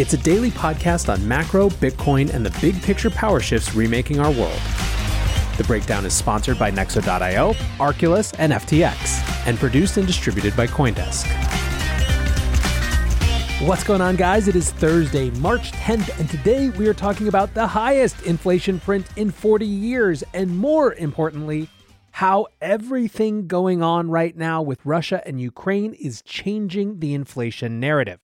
It's a daily podcast on macro, Bitcoin, and the big picture power shifts remaking our world. The breakdown is sponsored by Nexo.io, Arculus, and FTX, and produced and distributed by Coindesk. What's going on, guys? It is Thursday, March 10th, and today we are talking about the highest inflation print in 40 years, and more importantly, how everything going on right now with Russia and Ukraine is changing the inflation narrative.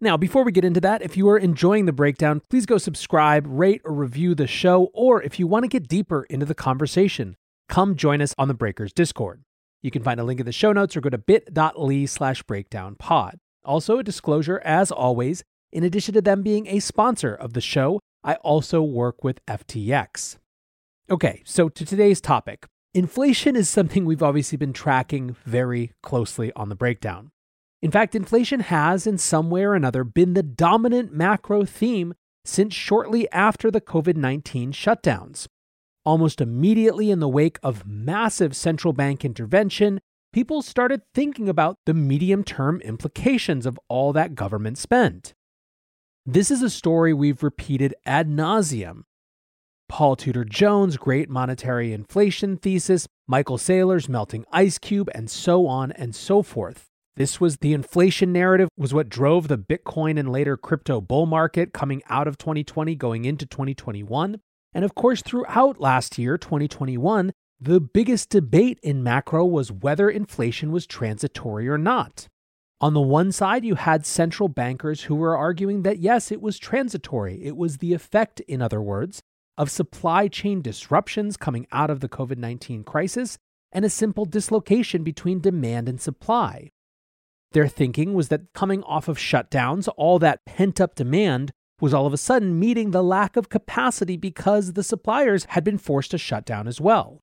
Now, before we get into that, if you are enjoying the breakdown, please go subscribe, rate, or review the show, or if you want to get deeper into the conversation, come join us on the Breakers Discord. You can find a link in the show notes or go to bit.ly slash breakdownpod. Also, a disclosure, as always, in addition to them being a sponsor of the show, I also work with FTX. Okay, so to today's topic. Inflation is something we've obviously been tracking very closely on the breakdown. In fact, inflation has, in some way or another, been the dominant macro theme since shortly after the COVID 19 shutdowns. Almost immediately in the wake of massive central bank intervention, people started thinking about the medium term implications of all that government spent. This is a story we've repeated ad nauseum. Paul Tudor Jones' great monetary inflation thesis, Michael Saylor's melting ice cube, and so on and so forth. This was the inflation narrative was what drove the Bitcoin and later crypto bull market coming out of 2020 going into 2021. And of course, throughout last year, 2021, the biggest debate in macro was whether inflation was transitory or not. On the one side, you had central bankers who were arguing that yes, it was transitory. It was the effect, in other words, of supply chain disruptions coming out of the COVID 19 crisis and a simple dislocation between demand and supply. Their thinking was that coming off of shutdowns, all that pent up demand was all of a sudden meeting the lack of capacity because the suppliers had been forced to shut down as well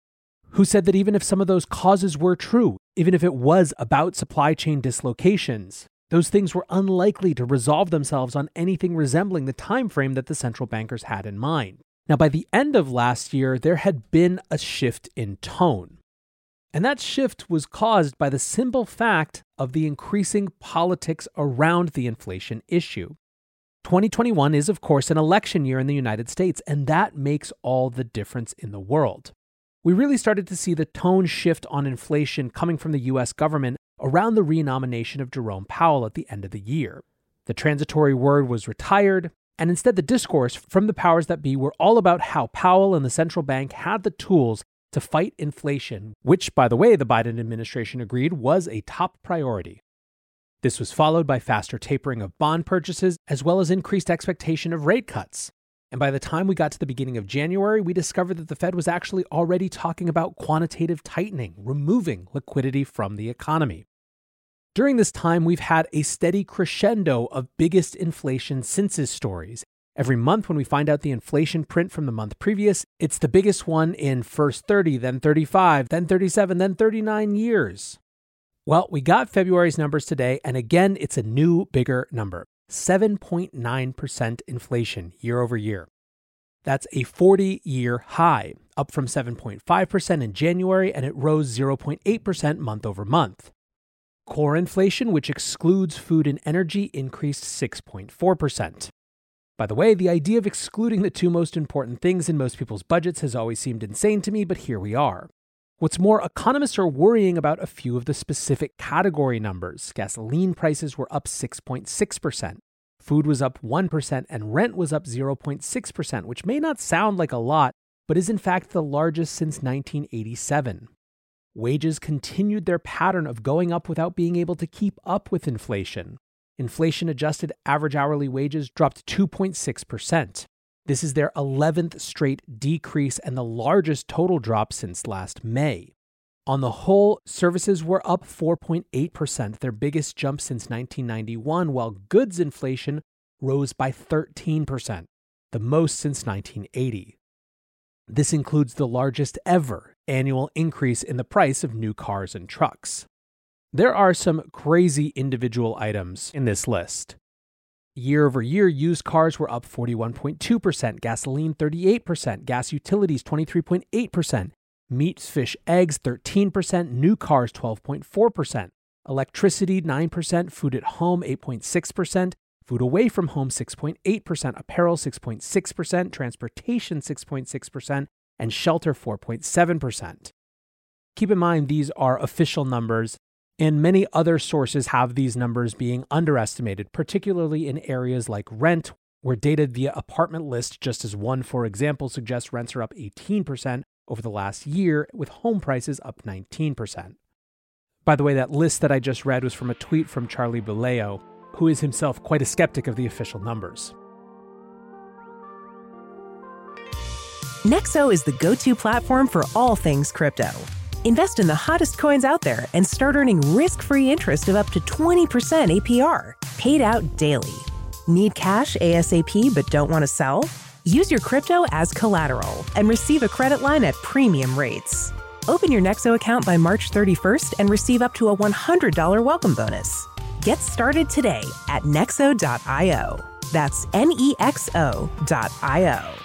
who said that even if some of those causes were true, even if it was about supply chain dislocations, those things were unlikely to resolve themselves on anything resembling the time frame that the central bankers had in mind. Now, by the end of last year, there had been a shift in tone. And that shift was caused by the simple fact of the increasing politics around the inflation issue. 2021 is, of course, an election year in the United States, and that makes all the difference in the world we really started to see the tone shift on inflation coming from the US government around the renomination of Jerome Powell at the end of the year. The transitory word was retired, and instead the discourse from the powers that be were all about how Powell and the central bank had the tools to fight inflation, which, by the way, the Biden administration agreed was a top priority. This was followed by faster tapering of bond purchases, as well as increased expectation of rate cuts. And by the time we got to the beginning of January, we discovered that the Fed was actually already talking about quantitative tightening, removing liquidity from the economy. During this time, we've had a steady crescendo of biggest inflation census stories. Every month, when we find out the inflation print from the month previous, it's the biggest one in first 30, then 35, then 37, then 39 years. Well, we got February's numbers today, and again, it's a new, bigger number. 7.9% inflation year over year. That's a 40 year high, up from 7.5% in January, and it rose 0.8% month over month. Core inflation, which excludes food and energy, increased 6.4%. By the way, the idea of excluding the two most important things in most people's budgets has always seemed insane to me, but here we are. What's more, economists are worrying about a few of the specific category numbers. Gasoline prices were up 6.6%, food was up 1%, and rent was up 0.6%, which may not sound like a lot, but is in fact the largest since 1987. Wages continued their pattern of going up without being able to keep up with inflation. Inflation adjusted average hourly wages dropped 2.6%. This is their 11th straight decrease and the largest total drop since last May. On the whole, services were up 4.8%, their biggest jump since 1991, while goods inflation rose by 13%, the most since 1980. This includes the largest ever annual increase in the price of new cars and trucks. There are some crazy individual items in this list. Year over year, used cars were up 41.2%, gasoline 38%, gas utilities 23.8%, meats, fish, eggs 13%, new cars 12.4%, electricity 9%, food at home 8.6%, food away from home 6.8%, apparel 6.6%, transportation 6.6%, and shelter 4.7%. Keep in mind these are official numbers and many other sources have these numbers being underestimated, particularly in areas like rent, where data via apartment list, just as one for example, suggests rents are up 18% over the last year, with home prices up 19%. By the way, that list that I just read was from a tweet from Charlie Bilello, who is himself quite a skeptic of the official numbers. Nexo is the go to platform for all things crypto. Invest in the hottest coins out there and start earning risk free interest of up to 20% APR, paid out daily. Need cash ASAP but don't want to sell? Use your crypto as collateral and receive a credit line at premium rates. Open your Nexo account by March 31st and receive up to a $100 welcome bonus. Get started today at nexo.io. That's N E X O.io.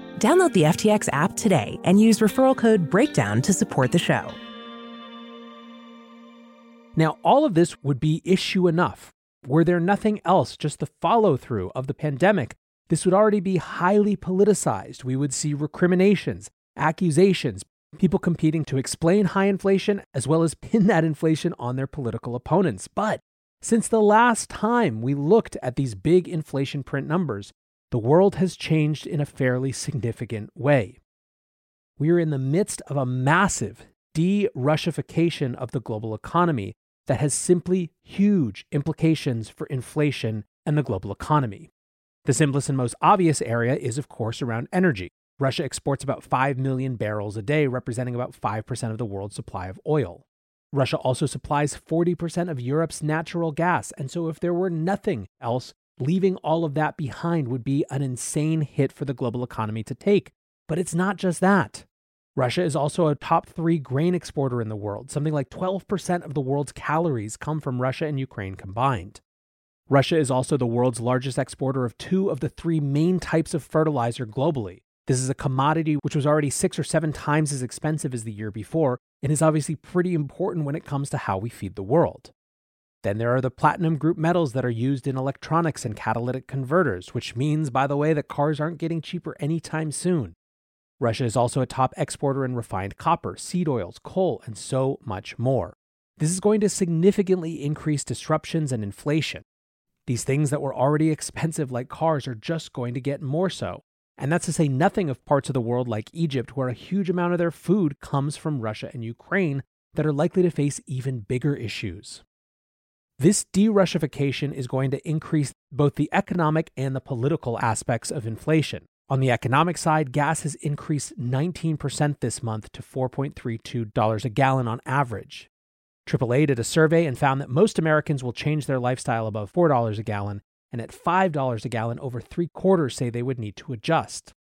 Download the FTX app today and use referral code BREAKDOWN to support the show. Now, all of this would be issue enough. Were there nothing else, just the follow through of the pandemic, this would already be highly politicized. We would see recriminations, accusations, people competing to explain high inflation as well as pin that inflation on their political opponents. But since the last time we looked at these big inflation print numbers, the world has changed in a fairly significant way. We are in the midst of a massive de Russification of the global economy that has simply huge implications for inflation and the global economy. The simplest and most obvious area is, of course, around energy. Russia exports about 5 million barrels a day, representing about 5% of the world's supply of oil. Russia also supplies 40% of Europe's natural gas, and so if there were nothing else, leaving all of that behind would be an insane hit for the global economy to take. But it's not just that. Russia is also a top three grain exporter in the world. Something like 12% of the world's calories come from Russia and Ukraine combined. Russia is also the world's largest exporter of two of the three main types of fertilizer globally. This is a commodity which was already six or seven times as expensive as the year before, and is obviously pretty important when it comes to how we feed the world. Then there are the platinum group metals that are used in electronics and catalytic converters, which means, by the way, that cars aren't getting cheaper anytime soon. Russia is also a top exporter in refined copper, seed oils, coal, and so much more. This is going to significantly increase disruptions and inflation. These things that were already expensive, like cars, are just going to get more so. And that's to say nothing of parts of the world like Egypt, where a huge amount of their food comes from Russia and Ukraine, that are likely to face even bigger issues. This de Russification is going to increase both the economic and the political aspects of inflation. On the economic side, gas has increased 19% this month to $4.32 a gallon on average. AAA did a survey and found that most Americans will change their lifestyle above $4 a gallon, and at $5 a gallon, over three quarters say they would need to adjust.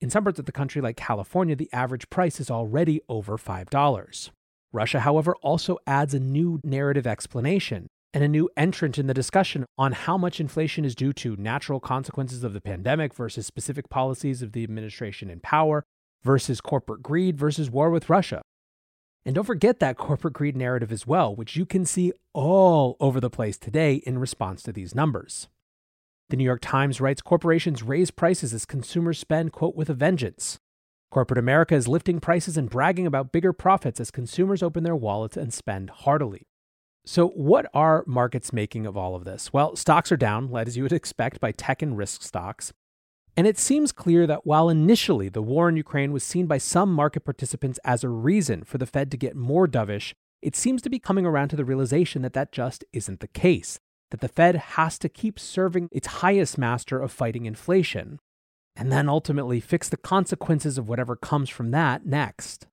In some parts of the country, like California, the average price is already over $5. Russia, however, also adds a new narrative explanation and a new entrant in the discussion on how much inflation is due to natural consequences of the pandemic versus specific policies of the administration in power versus corporate greed versus war with Russia. And don't forget that corporate greed narrative as well, which you can see all over the place today in response to these numbers. The New York Times writes corporations raise prices as consumers spend, quote, with a vengeance. Corporate America is lifting prices and bragging about bigger profits as consumers open their wallets and spend heartily. So, what are markets making of all of this? Well, stocks are down, led as you would expect by tech and risk stocks. And it seems clear that while initially the war in Ukraine was seen by some market participants as a reason for the Fed to get more dovish, it seems to be coming around to the realization that that just isn't the case, that the Fed has to keep serving its highest master of fighting inflation, and then ultimately fix the consequences of whatever comes from that next.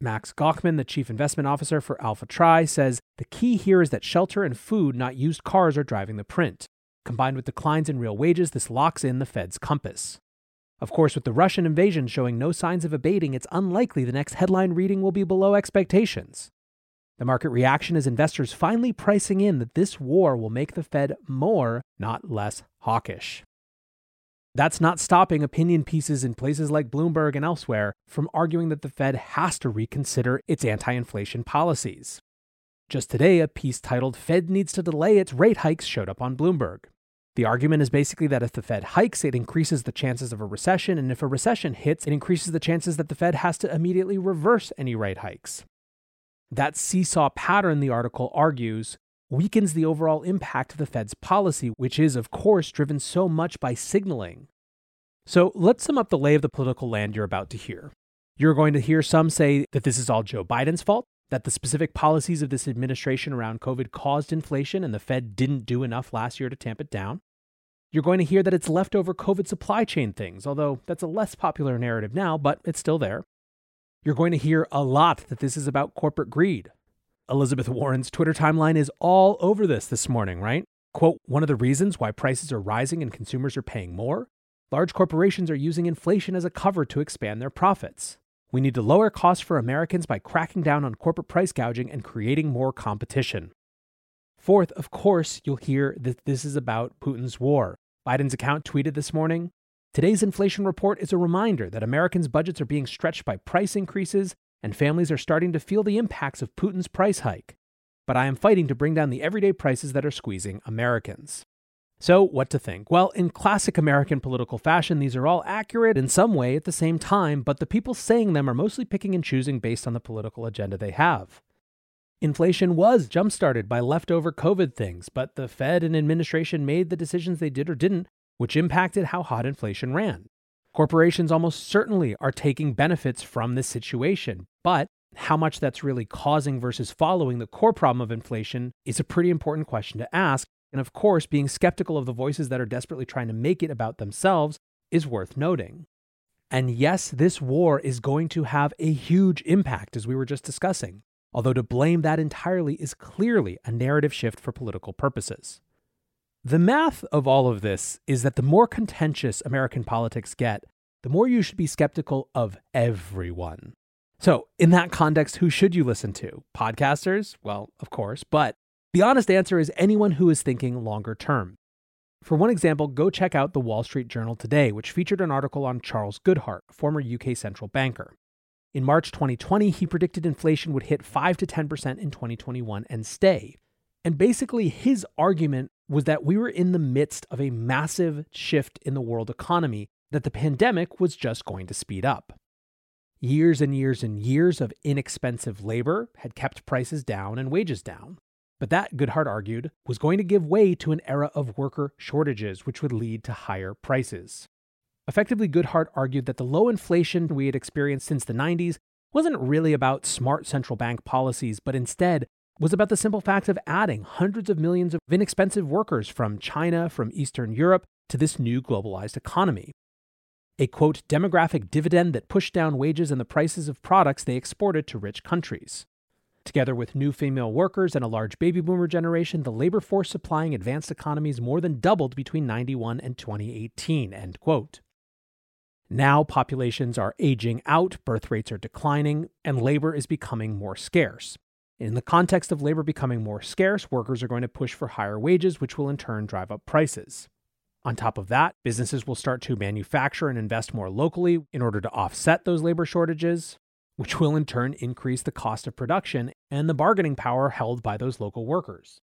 Max Gokhman, the chief investment officer for AlphaTrAI, says the key here is that shelter and food, not used cars, are driving the print. Combined with declines in real wages, this locks in the Fed's compass. Of course, with the Russian invasion showing no signs of abating, it's unlikely the next headline reading will be below expectations. The market reaction is investors finally pricing in that this war will make the Fed more, not less hawkish. That's not stopping opinion pieces in places like Bloomberg and elsewhere from arguing that the Fed has to reconsider its anti inflation policies. Just today, a piece titled Fed Needs to Delay Its Rate Hikes showed up on Bloomberg. The argument is basically that if the Fed hikes, it increases the chances of a recession, and if a recession hits, it increases the chances that the Fed has to immediately reverse any rate hikes. That seesaw pattern, the article argues, weakens the overall impact of the Fed's policy, which is, of course, driven so much by signaling. So let's sum up the lay of the political land you're about to hear. You're going to hear some say that this is all Joe Biden's fault, that the specific policies of this administration around COVID caused inflation and the Fed didn't do enough last year to tamp it down. You're going to hear that it's leftover COVID supply chain things, although that's a less popular narrative now, but it's still there. You're going to hear a lot that this is about corporate greed. Elizabeth Warren's Twitter timeline is all over this this morning, right? Quote, one of the reasons why prices are rising and consumers are paying more? Large corporations are using inflation as a cover to expand their profits. We need to lower costs for Americans by cracking down on corporate price gouging and creating more competition. Fourth, of course, you'll hear that this is about Putin's war. Biden's account tweeted this morning Today's inflation report is a reminder that Americans' budgets are being stretched by price increases and families are starting to feel the impacts of Putin's price hike. But I am fighting to bring down the everyday prices that are squeezing Americans. So, what to think? Well, in classic American political fashion, these are all accurate in some way at the same time, but the people saying them are mostly picking and choosing based on the political agenda they have. Inflation was jump started by leftover COVID things, but the Fed and administration made the decisions they did or didn't, which impacted how hot inflation ran. Corporations almost certainly are taking benefits from this situation, but how much that's really causing versus following the core problem of inflation is a pretty important question to ask. And of course, being skeptical of the voices that are desperately trying to make it about themselves is worth noting. And yes, this war is going to have a huge impact, as we were just discussing although to blame that entirely is clearly a narrative shift for political purposes. The math of all of this is that the more contentious American politics get, the more you should be skeptical of everyone. So, in that context, who should you listen to? Podcasters? Well, of course, but the honest answer is anyone who is thinking longer term. For one example, go check out the Wall Street Journal today, which featured an article on Charles Goodhart, former UK central banker. In March 2020, he predicted inflation would hit 5 to 10% in 2021 and stay. And basically, his argument was that we were in the midst of a massive shift in the world economy that the pandemic was just going to speed up. Years and years and years of inexpensive labor had kept prices down and wages down. But that, Goodhart argued, was going to give way to an era of worker shortages, which would lead to higher prices. Effectively, Goodhart argued that the low inflation we had experienced since the 90s wasn't really about smart central bank policies, but instead was about the simple fact of adding hundreds of millions of inexpensive workers from China, from Eastern Europe, to this new globalized economy. A quote, demographic dividend that pushed down wages and the prices of products they exported to rich countries. Together with new female workers and a large baby boomer generation, the labor force supplying advanced economies more than doubled between 91 and 2018, end quote. Now populations are aging out, birth rates are declining, and labor is becoming more scarce. In the context of labor becoming more scarce, workers are going to push for higher wages, which will in turn drive up prices. On top of that, businesses will start to manufacture and invest more locally in order to offset those labor shortages, which will in turn increase the cost of production and the bargaining power held by those local workers.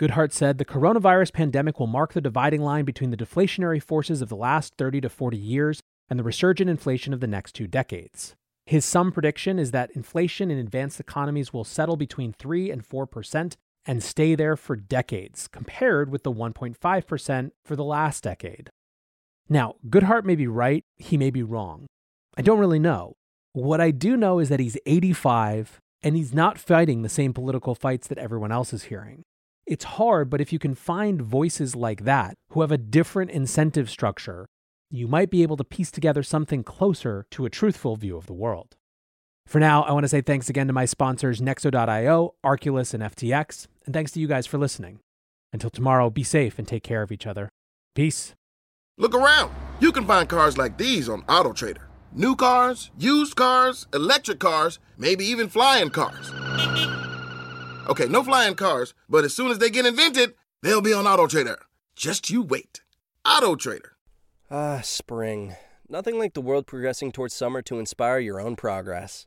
Goodhart said the coronavirus pandemic will mark the dividing line between the deflationary forces of the last 30 to 40 years and the resurgent inflation of the next two decades. His sum prediction is that inflation in advanced economies will settle between 3 and 4% and stay there for decades, compared with the 1.5% for the last decade. Now, Goodhart may be right, he may be wrong. I don't really know. What I do know is that he's 85 and he's not fighting the same political fights that everyone else is hearing. It's hard, but if you can find voices like that who have a different incentive structure you might be able to piece together something closer to a truthful view of the world. For now, I want to say thanks again to my sponsors Nexo.io, Arculus, and FTX, and thanks to you guys for listening. Until tomorrow, be safe and take care of each other. Peace. Look around. You can find cars like these on AutoTrader. New cars, used cars, electric cars, maybe even flying cars. Okay, no flying cars, but as soon as they get invented, they'll be on AutoTrader. Just you wait. AutoTrader. Ah, spring. Nothing like the world progressing towards summer to inspire your own progress.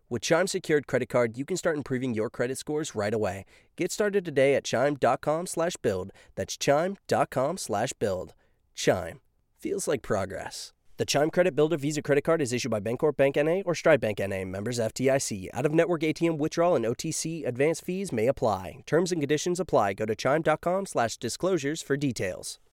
With Chime Secured Credit Card, you can start improving your credit scores right away. Get started today at chime.com slash build. That's chime.com slash build. Chime. Feels like progress. The Chime Credit Builder Visa Credit Card is issued by Bancorp Bank NA or Stride Bank NA, members FDIC. Out of network ATM withdrawal and OTC advance fees may apply. Terms and conditions apply. Go to chime.com slash disclosures for details.